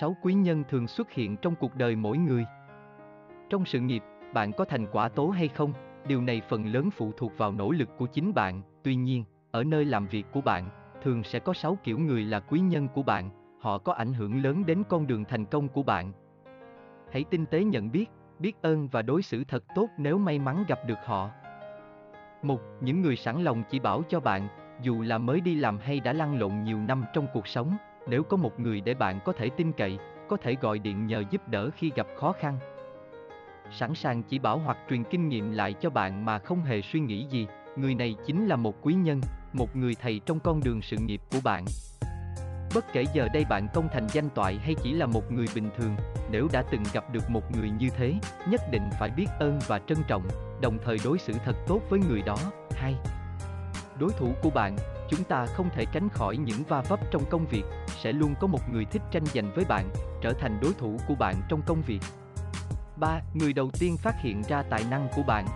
Sáu quý nhân thường xuất hiện trong cuộc đời mỗi người. Trong sự nghiệp, bạn có thành quả tố hay không? Điều này phần lớn phụ thuộc vào nỗ lực của chính bạn. Tuy nhiên, ở nơi làm việc của bạn, thường sẽ có sáu kiểu người là quý nhân của bạn, họ có ảnh hưởng lớn đến con đường thành công của bạn. Hãy tinh tế nhận biết, biết ơn và đối xử thật tốt nếu may mắn gặp được họ. Một, những người sẵn lòng chỉ bảo cho bạn, dù là mới đi làm hay đã lăn lộn nhiều năm trong cuộc sống, nếu có một người để bạn có thể tin cậy, có thể gọi điện nhờ giúp đỡ khi gặp khó khăn. Sẵn sàng chỉ bảo hoặc truyền kinh nghiệm lại cho bạn mà không hề suy nghĩ gì, người này chính là một quý nhân, một người thầy trong con đường sự nghiệp của bạn. Bất kể giờ đây bạn công thành danh toại hay chỉ là một người bình thường, nếu đã từng gặp được một người như thế, nhất định phải biết ơn và trân trọng, đồng thời đối xử thật tốt với người đó. 2. Đối thủ của bạn, chúng ta không thể tránh khỏi những va vấp trong công việc, sẽ luôn có một người thích tranh giành với bạn, trở thành đối thủ của bạn trong công việc. 3. Người đầu tiên phát hiện ra tài năng của bạn.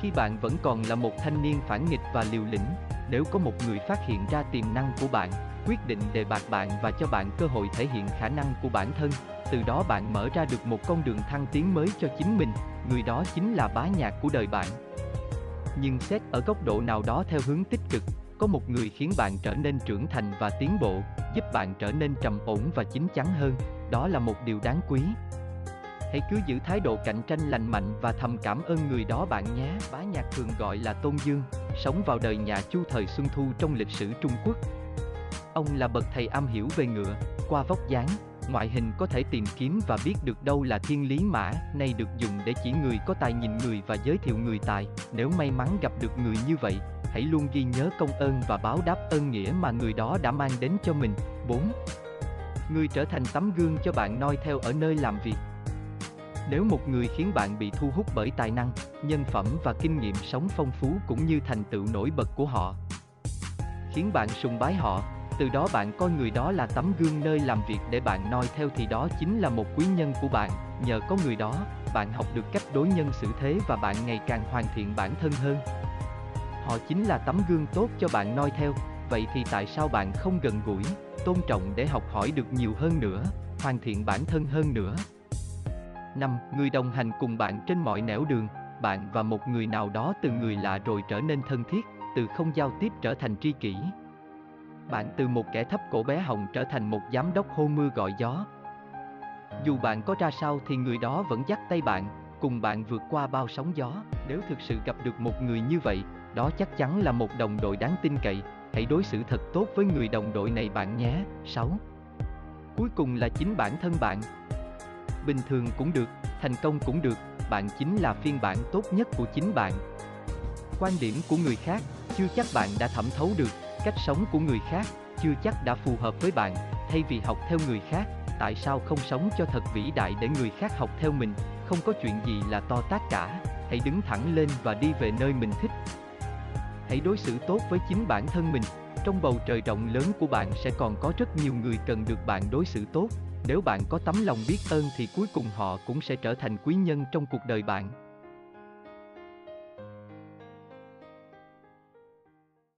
Khi bạn vẫn còn là một thanh niên phản nghịch và liều lĩnh, nếu có một người phát hiện ra tiềm năng của bạn, quyết định đề bạt bạn và cho bạn cơ hội thể hiện khả năng của bản thân, từ đó bạn mở ra được một con đường thăng tiến mới cho chính mình, người đó chính là bá nhạc của đời bạn. Nhưng xét ở góc độ nào đó theo hướng tích cực, có một người khiến bạn trở nên trưởng thành và tiến bộ, giúp bạn trở nên trầm ổn và chín chắn hơn, đó là một điều đáng quý. Hãy cứ giữ thái độ cạnh tranh lành mạnh và thầm cảm ơn người đó bạn nhé. Bá nhạc thường gọi là Tôn Dương, sống vào đời nhà Chu thời Xuân Thu trong lịch sử Trung Quốc. Ông là bậc thầy am hiểu về ngựa, qua vóc dáng, ngoại hình có thể tìm kiếm và biết được đâu là thiên lý mã, nay được dùng để chỉ người có tài nhìn người và giới thiệu người tài. Nếu may mắn gặp được người như vậy, hãy luôn ghi nhớ công ơn và báo đáp ơn nghĩa mà người đó đã mang đến cho mình. 4. Người trở thành tấm gương cho bạn noi theo ở nơi làm việc. Nếu một người khiến bạn bị thu hút bởi tài năng, nhân phẩm và kinh nghiệm sống phong phú cũng như thành tựu nổi bật của họ, khiến bạn sùng bái họ, từ đó bạn coi người đó là tấm gương nơi làm việc để bạn noi theo thì đó chính là một quý nhân của bạn, nhờ có người đó, bạn học được cách đối nhân xử thế và bạn ngày càng hoàn thiện bản thân hơn. Họ chính là tấm gương tốt cho bạn noi theo, vậy thì tại sao bạn không gần gũi, tôn trọng để học hỏi được nhiều hơn nữa, hoàn thiện bản thân hơn nữa? 5. Người đồng hành cùng bạn trên mọi nẻo đường, bạn và một người nào đó từ người lạ rồi trở nên thân thiết, từ không giao tiếp trở thành tri kỷ. Bạn từ một kẻ thấp cổ bé hồng trở thành một giám đốc hô mưa gọi gió. Dù bạn có ra sao thì người đó vẫn dắt tay bạn, cùng bạn vượt qua bao sóng gió. Nếu thực sự gặp được một người như vậy, đó chắc chắn là một đồng đội đáng tin cậy. Hãy đối xử thật tốt với người đồng đội này bạn nhé. 6. Cuối cùng là chính bản thân bạn. Bình thường cũng được, thành công cũng được, bạn chính là phiên bản tốt nhất của chính bạn. Quan điểm của người khác chưa chắc bạn đã thẩm thấu được, cách sống của người khác chưa chắc đã phù hợp với bạn, thay vì học theo người khác, tại sao không sống cho thật vĩ đại để người khác học theo mình, không có chuyện gì là to tát cả, hãy đứng thẳng lên và đi về nơi mình thích. Hãy đối xử tốt với chính bản thân mình, trong bầu trời rộng lớn của bạn sẽ còn có rất nhiều người cần được bạn đối xử tốt, nếu bạn có tấm lòng biết ơn thì cuối cùng họ cũng sẽ trở thành quý nhân trong cuộc đời bạn.